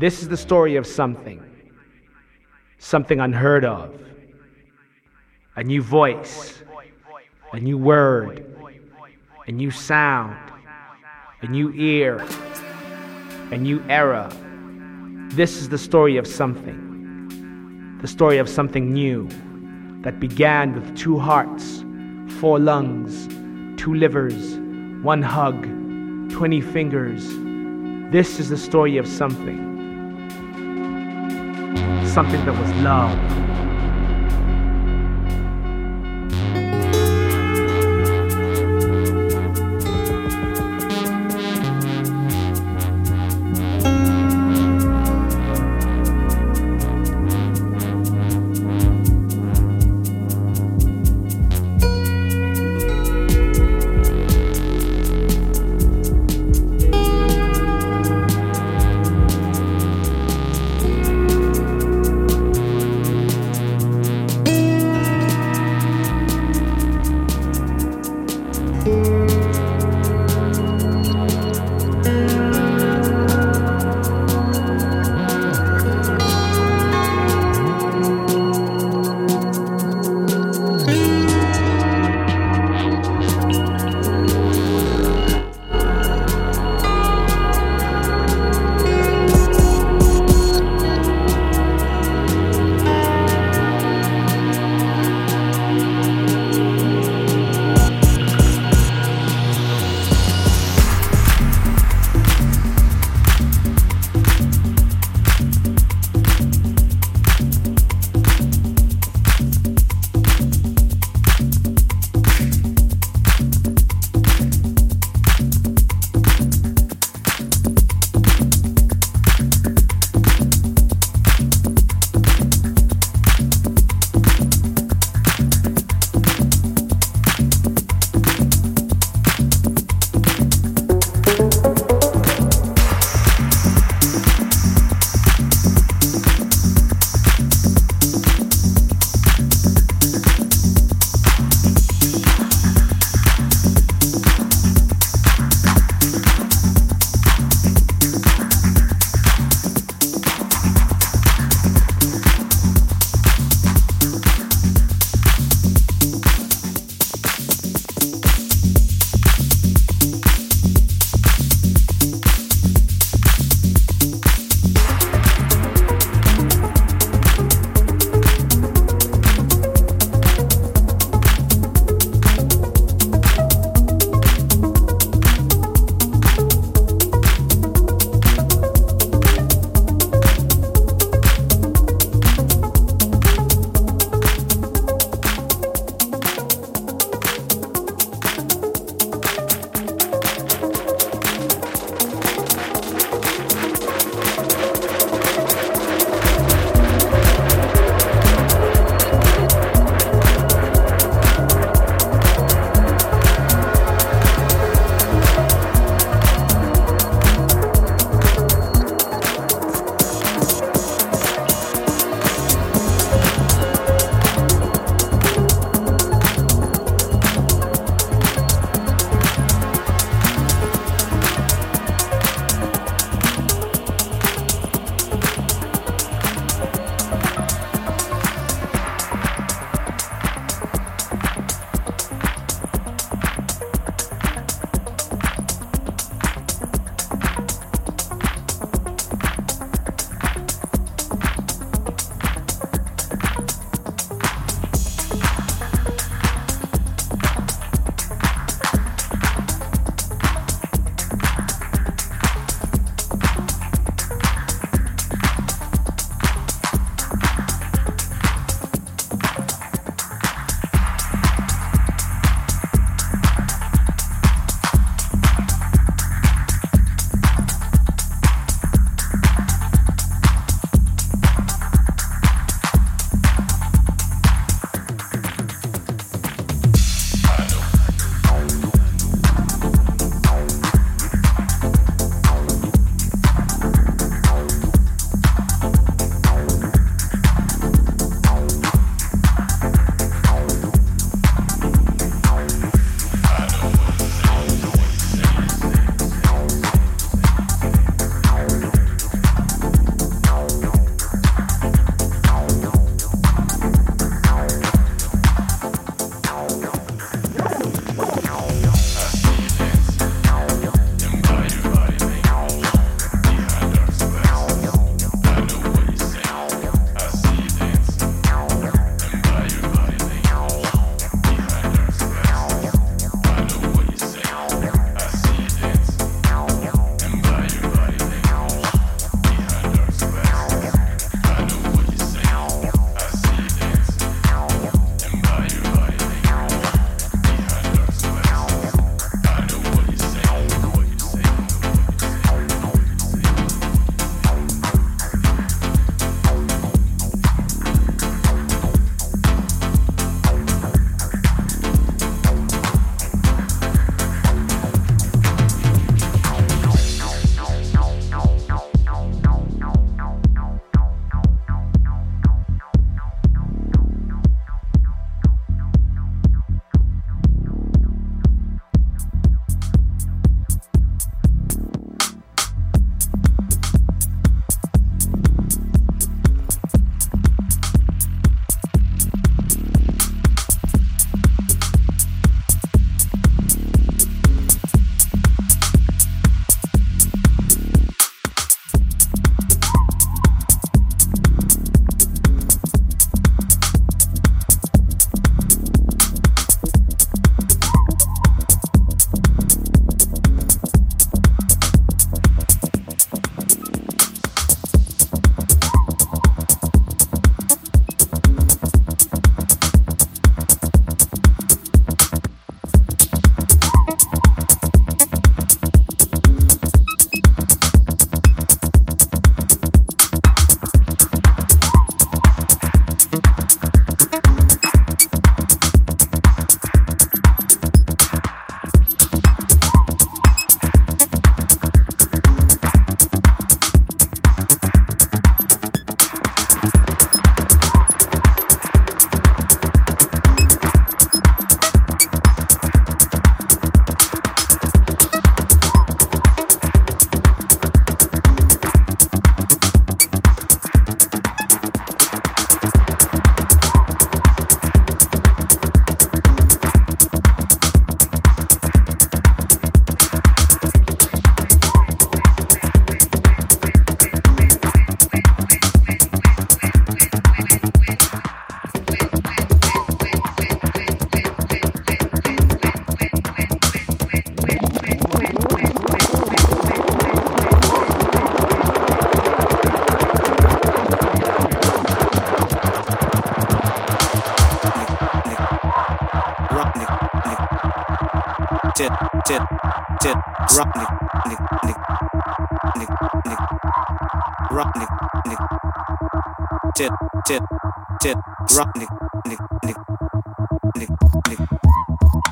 This is the story of something. Something unheard of. A new voice. A new word. A new sound. A new ear. A new era. This is the story of something. The story of something new that began with two hearts, four lungs, two livers, one hug, 20 fingers. This is the story of something. Something that was love.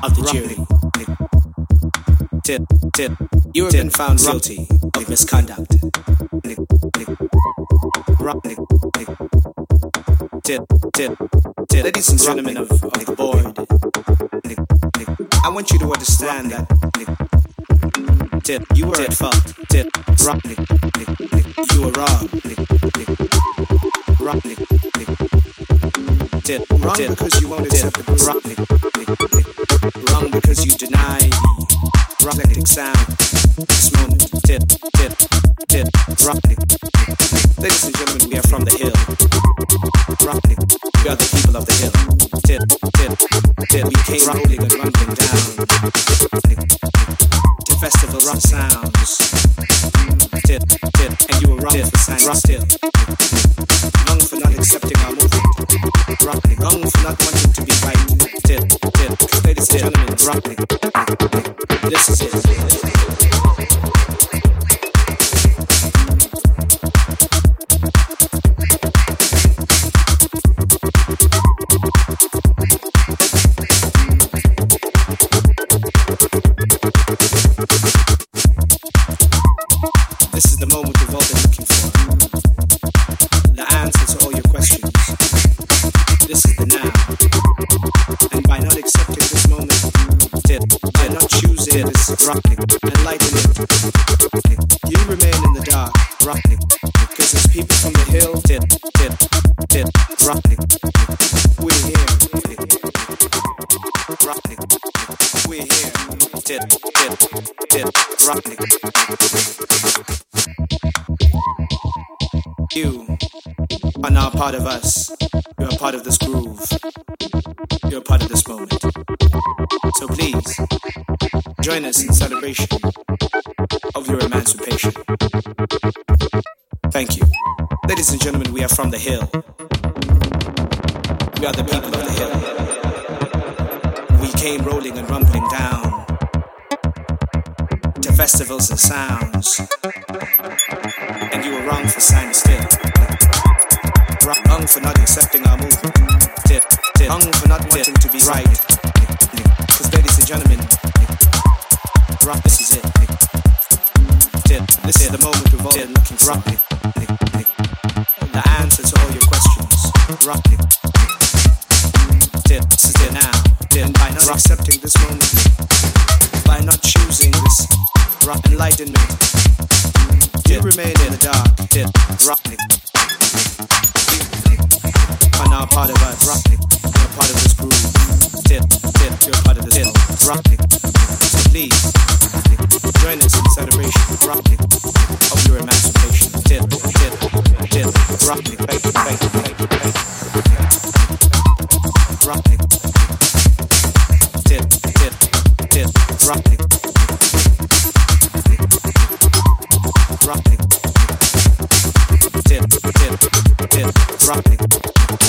Of the jury. You have been found guilty of misconduct. Nick, nick, rock, nick. Ladies and gentlemen of, of the board. I want you to understand that tip, you were at fault. Tip, rock, nick, nick, nick. You were wrong. Nick, nick, rock, nick, nick. Tip, wrong tip, because you accept the rock, this rocket, it, you remain in the dark, rocket. Because there's people from the hill, tip, tip, tip, rocket. We're here, rocket. We're here, tip, tip, tip, rocket. You are now part of us. You're part of this groove. You're part of this moment. So please, join us in celebration of your emancipation. Thank you. Ladies and gentlemen, we are from the hill. We are the people of the hill. We came rolling and rumbling down to festivals and sounds and you were wrong for standing still. Wrong for not accepting our movement. Wrong for not wanting to be right. Because, ladies and gentlemen, rock, this is it. Tip, this is the moment we've all been looking for. The answer to all your questions. Rock, tip, this is it now. Tip, by not accepting this moment, by not choosing this rock enlightenment, you remain in the dark. Tip, rock, now part of us. Rock, you're part of this groove. Tip, tip, you're part of this tip. Rock, so please. Join us in celebration. Rock, of your emancipation. Tip, tip, tip, rock, fake, fake, fake, fake. Rock, tip, tip, tip, rock, rock, tip, tip, tip, rock, rock,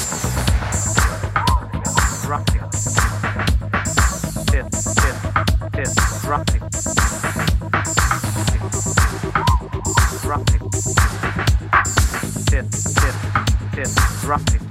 rock.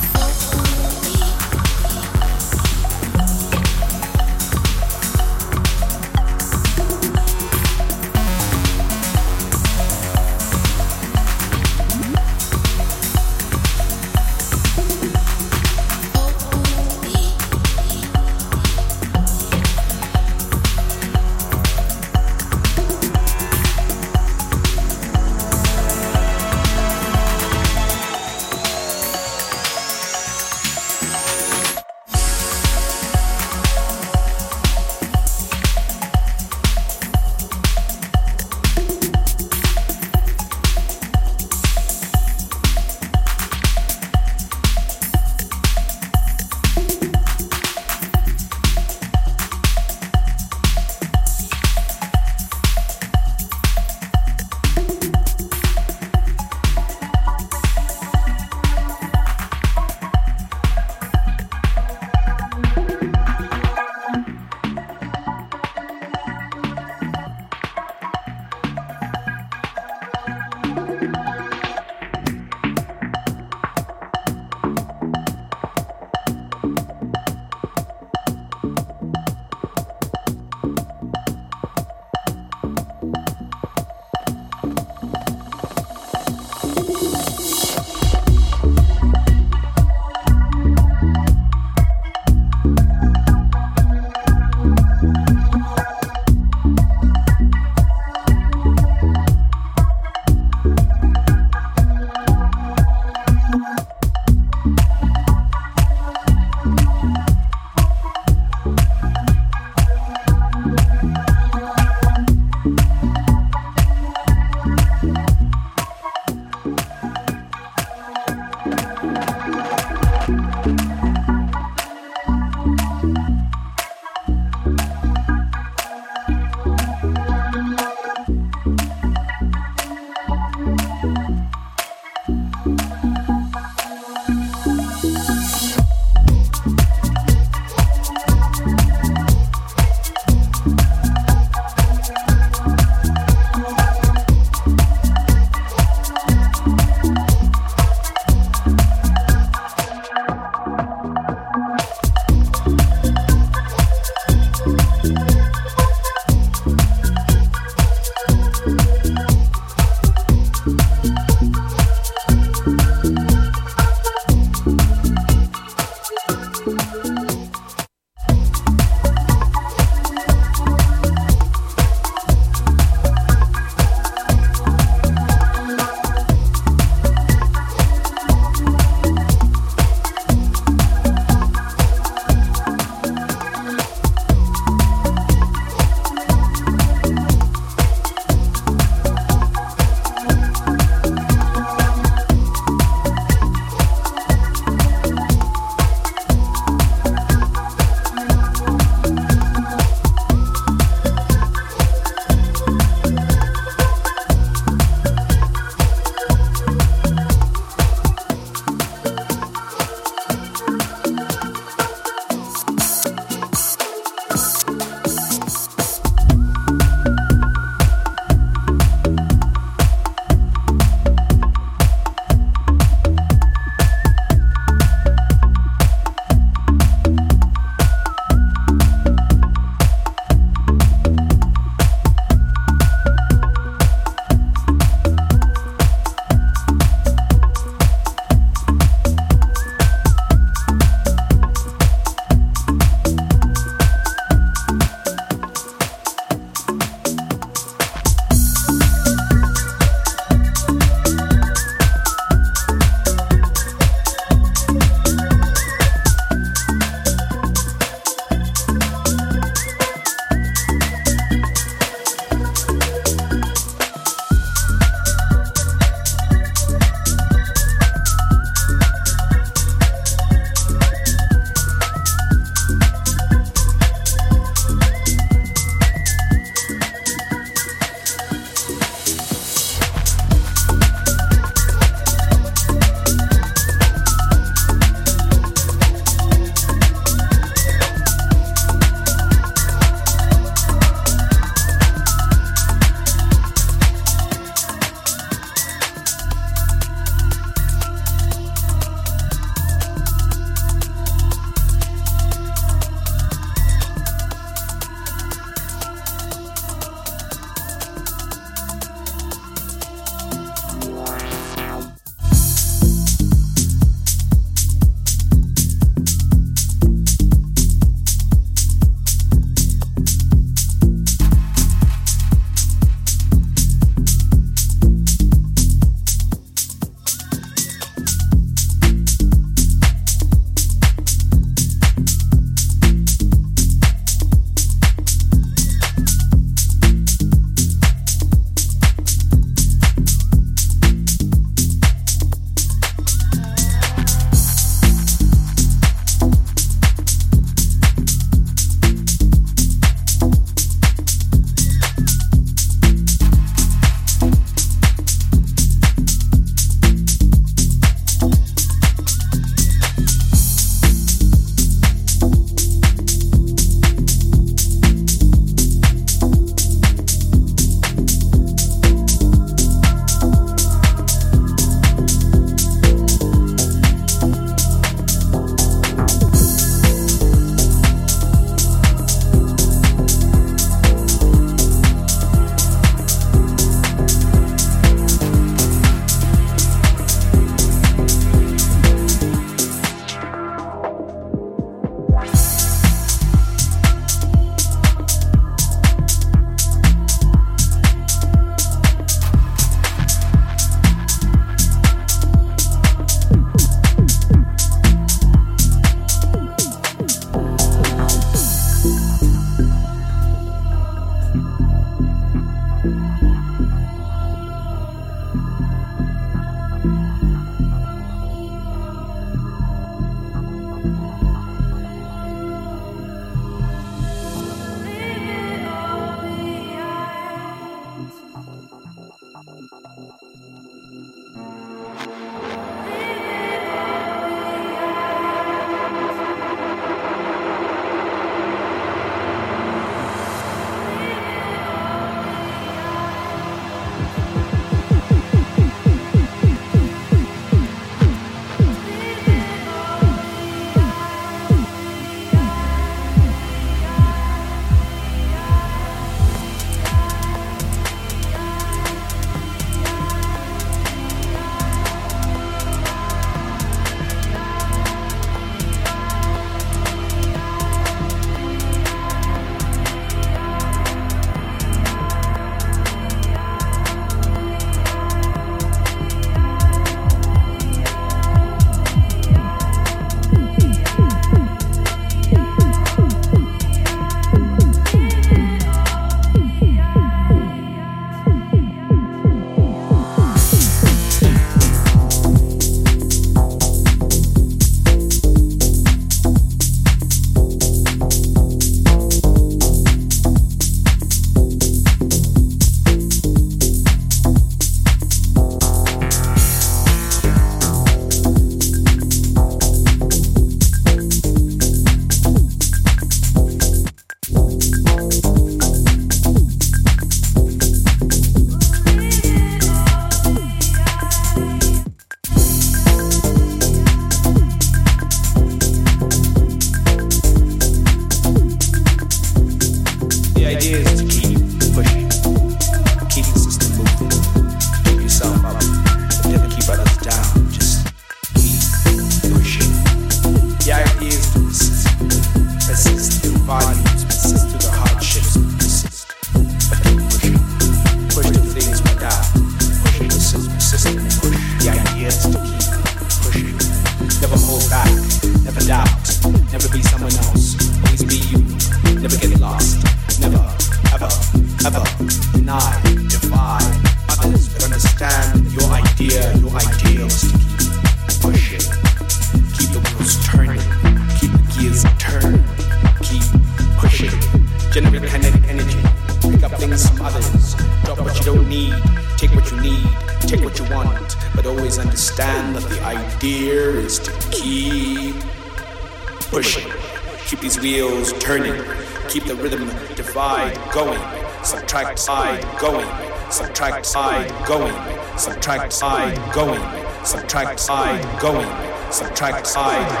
side going, subtract side.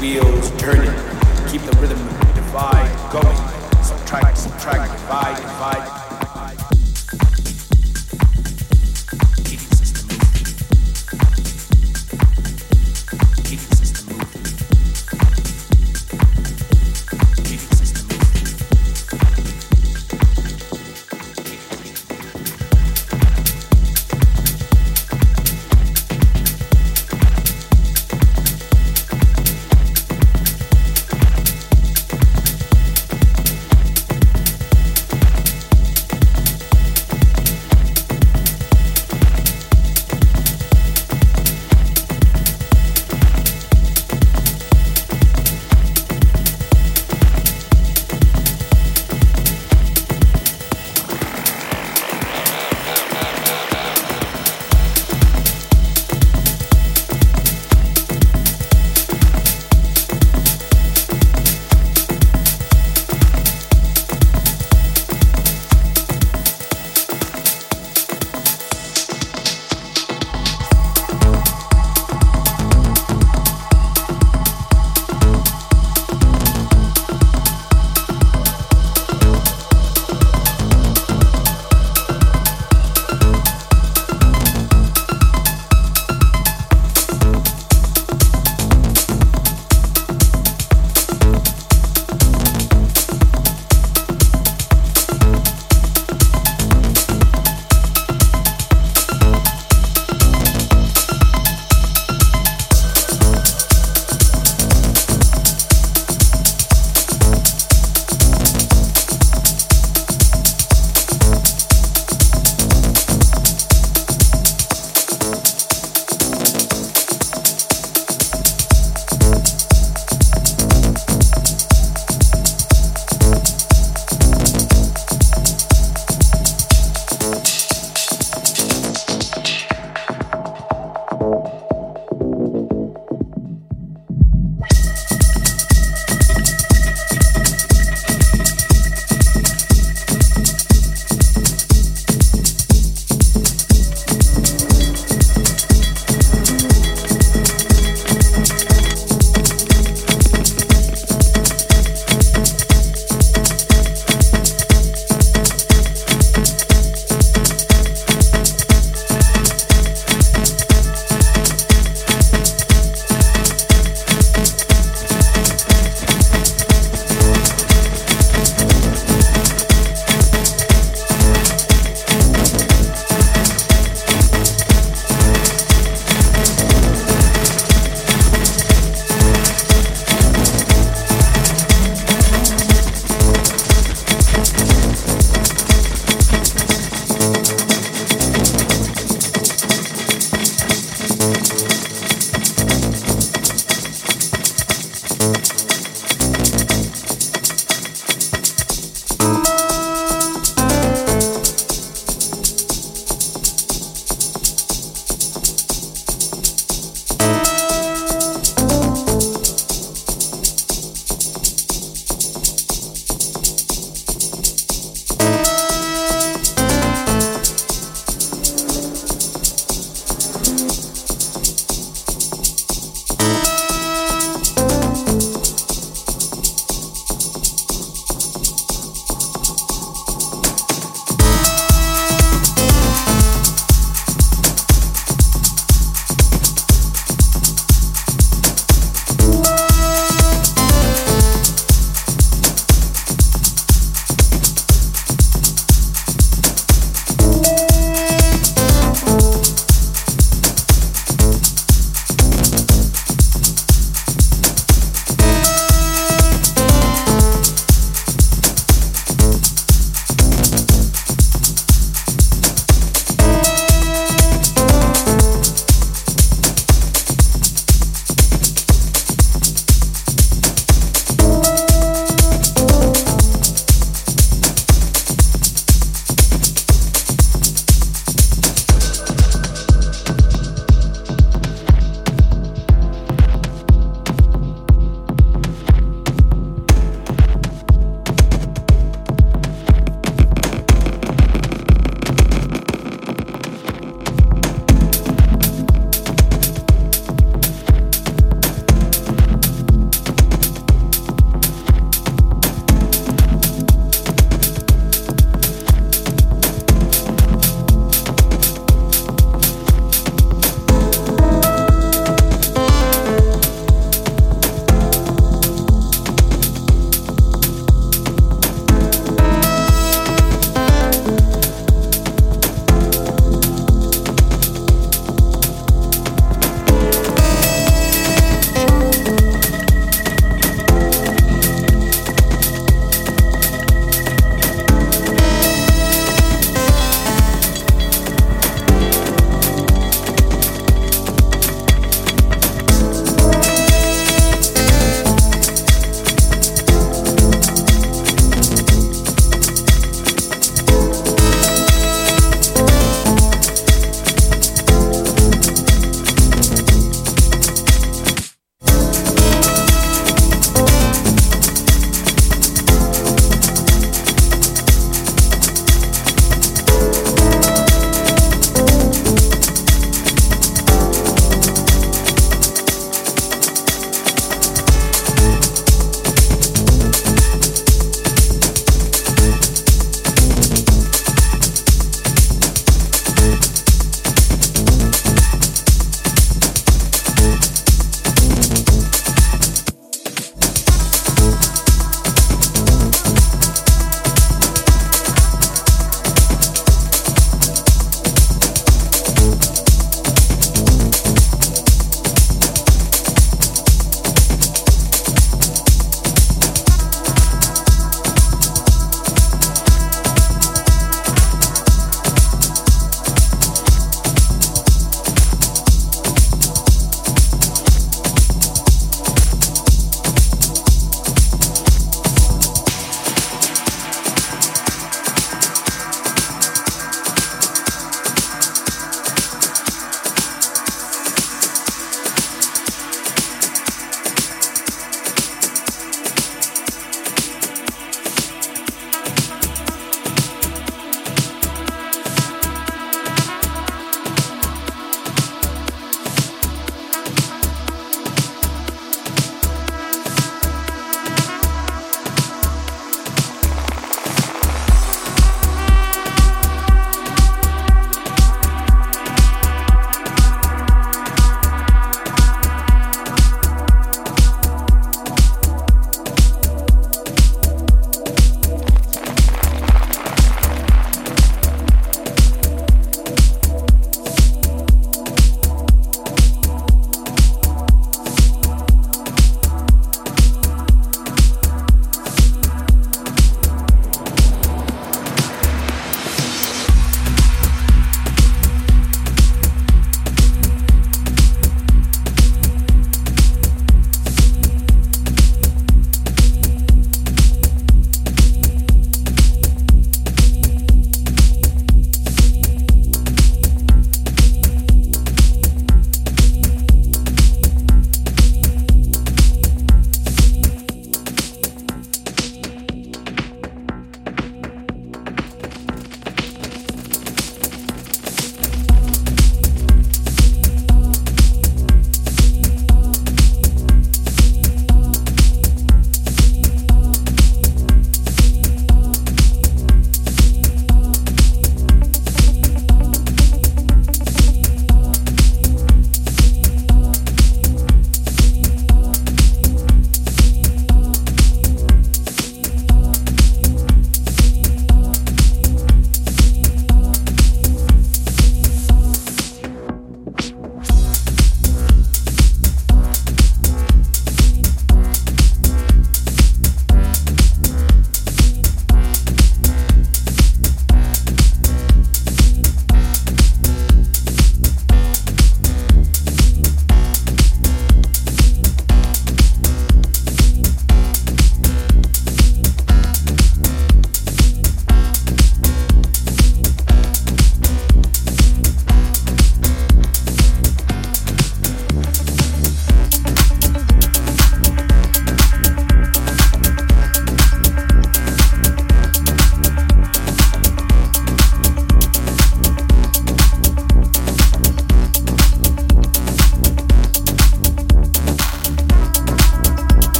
wheels turning. Keep the rhythm, divide going. Subtract, subtract, divide, divide.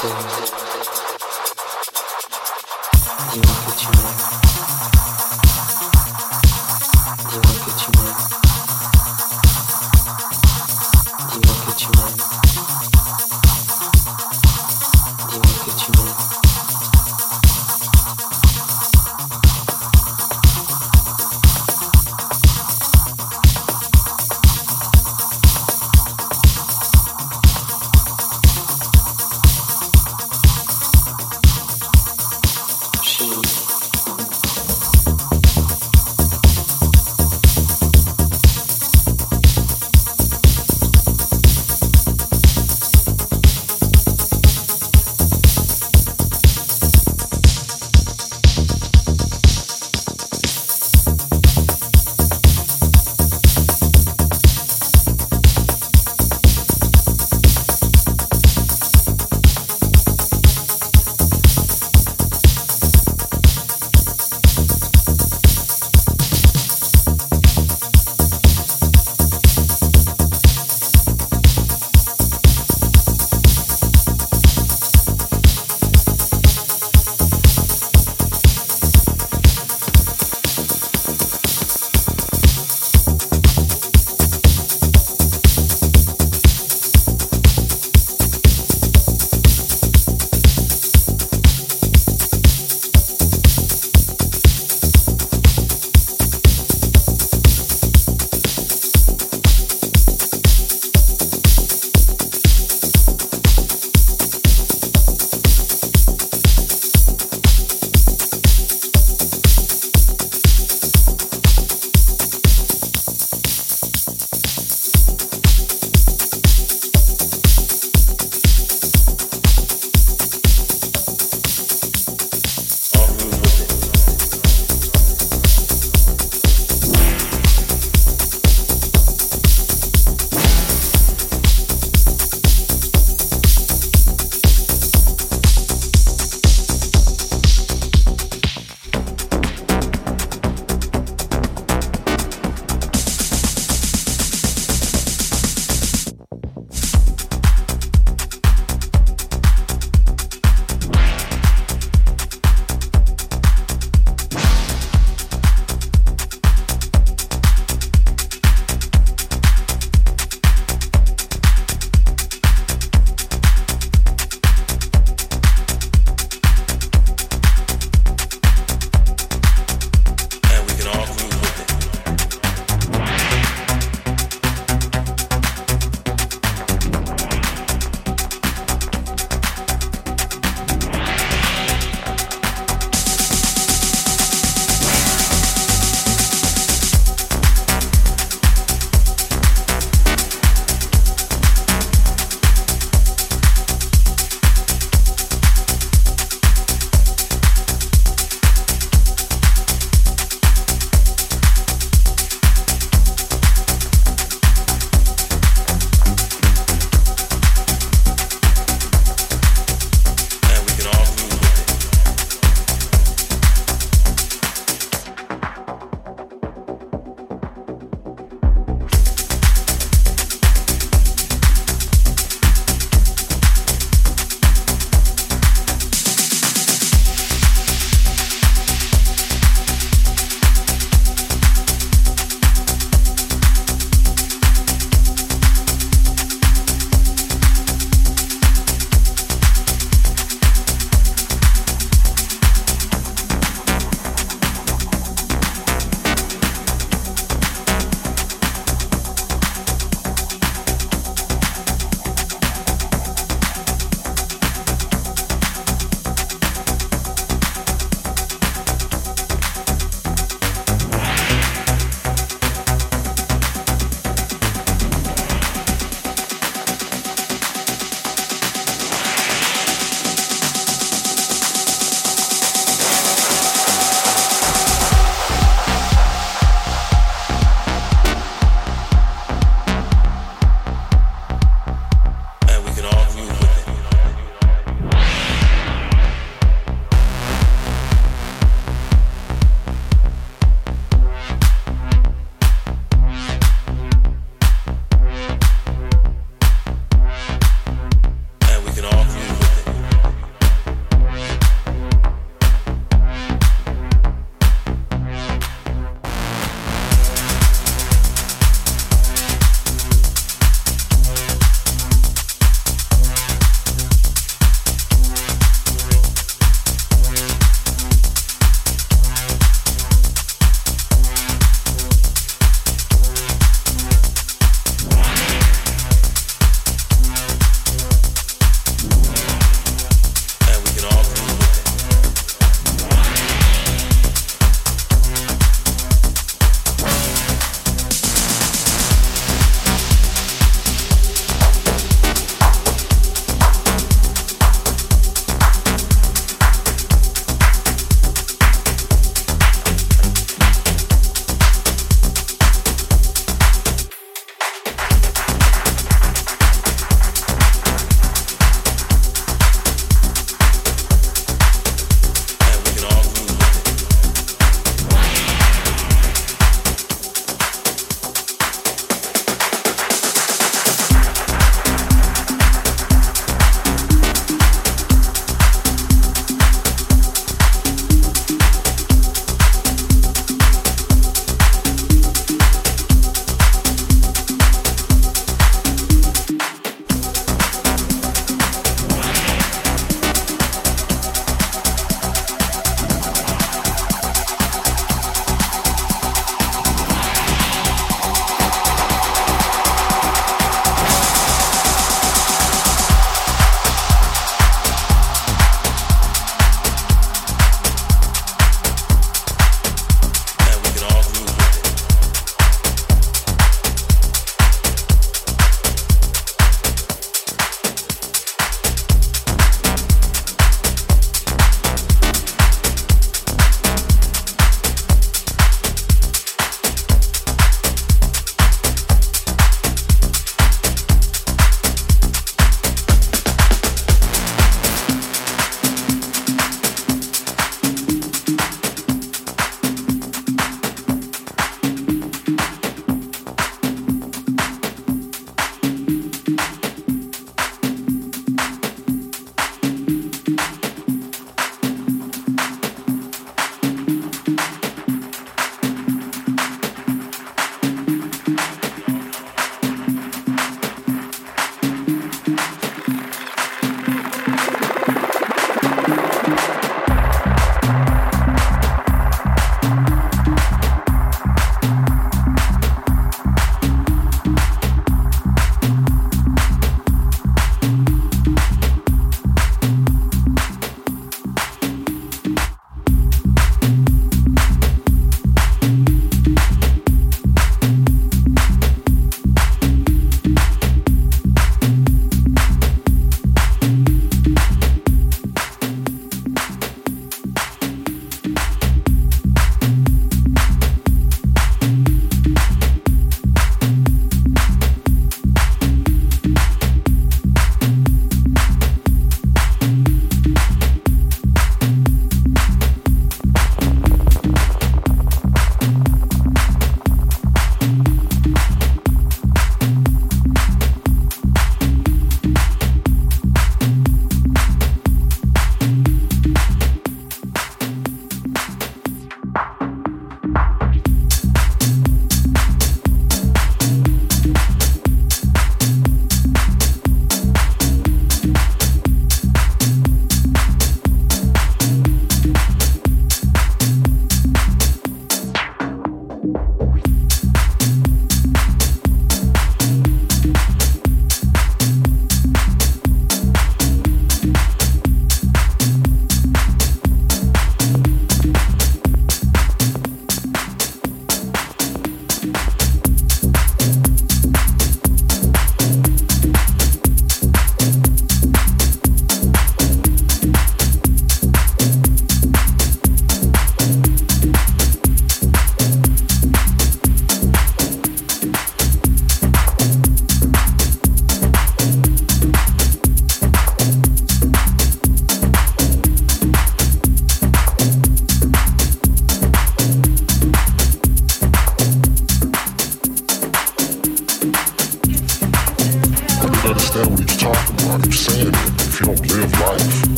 Cerveaux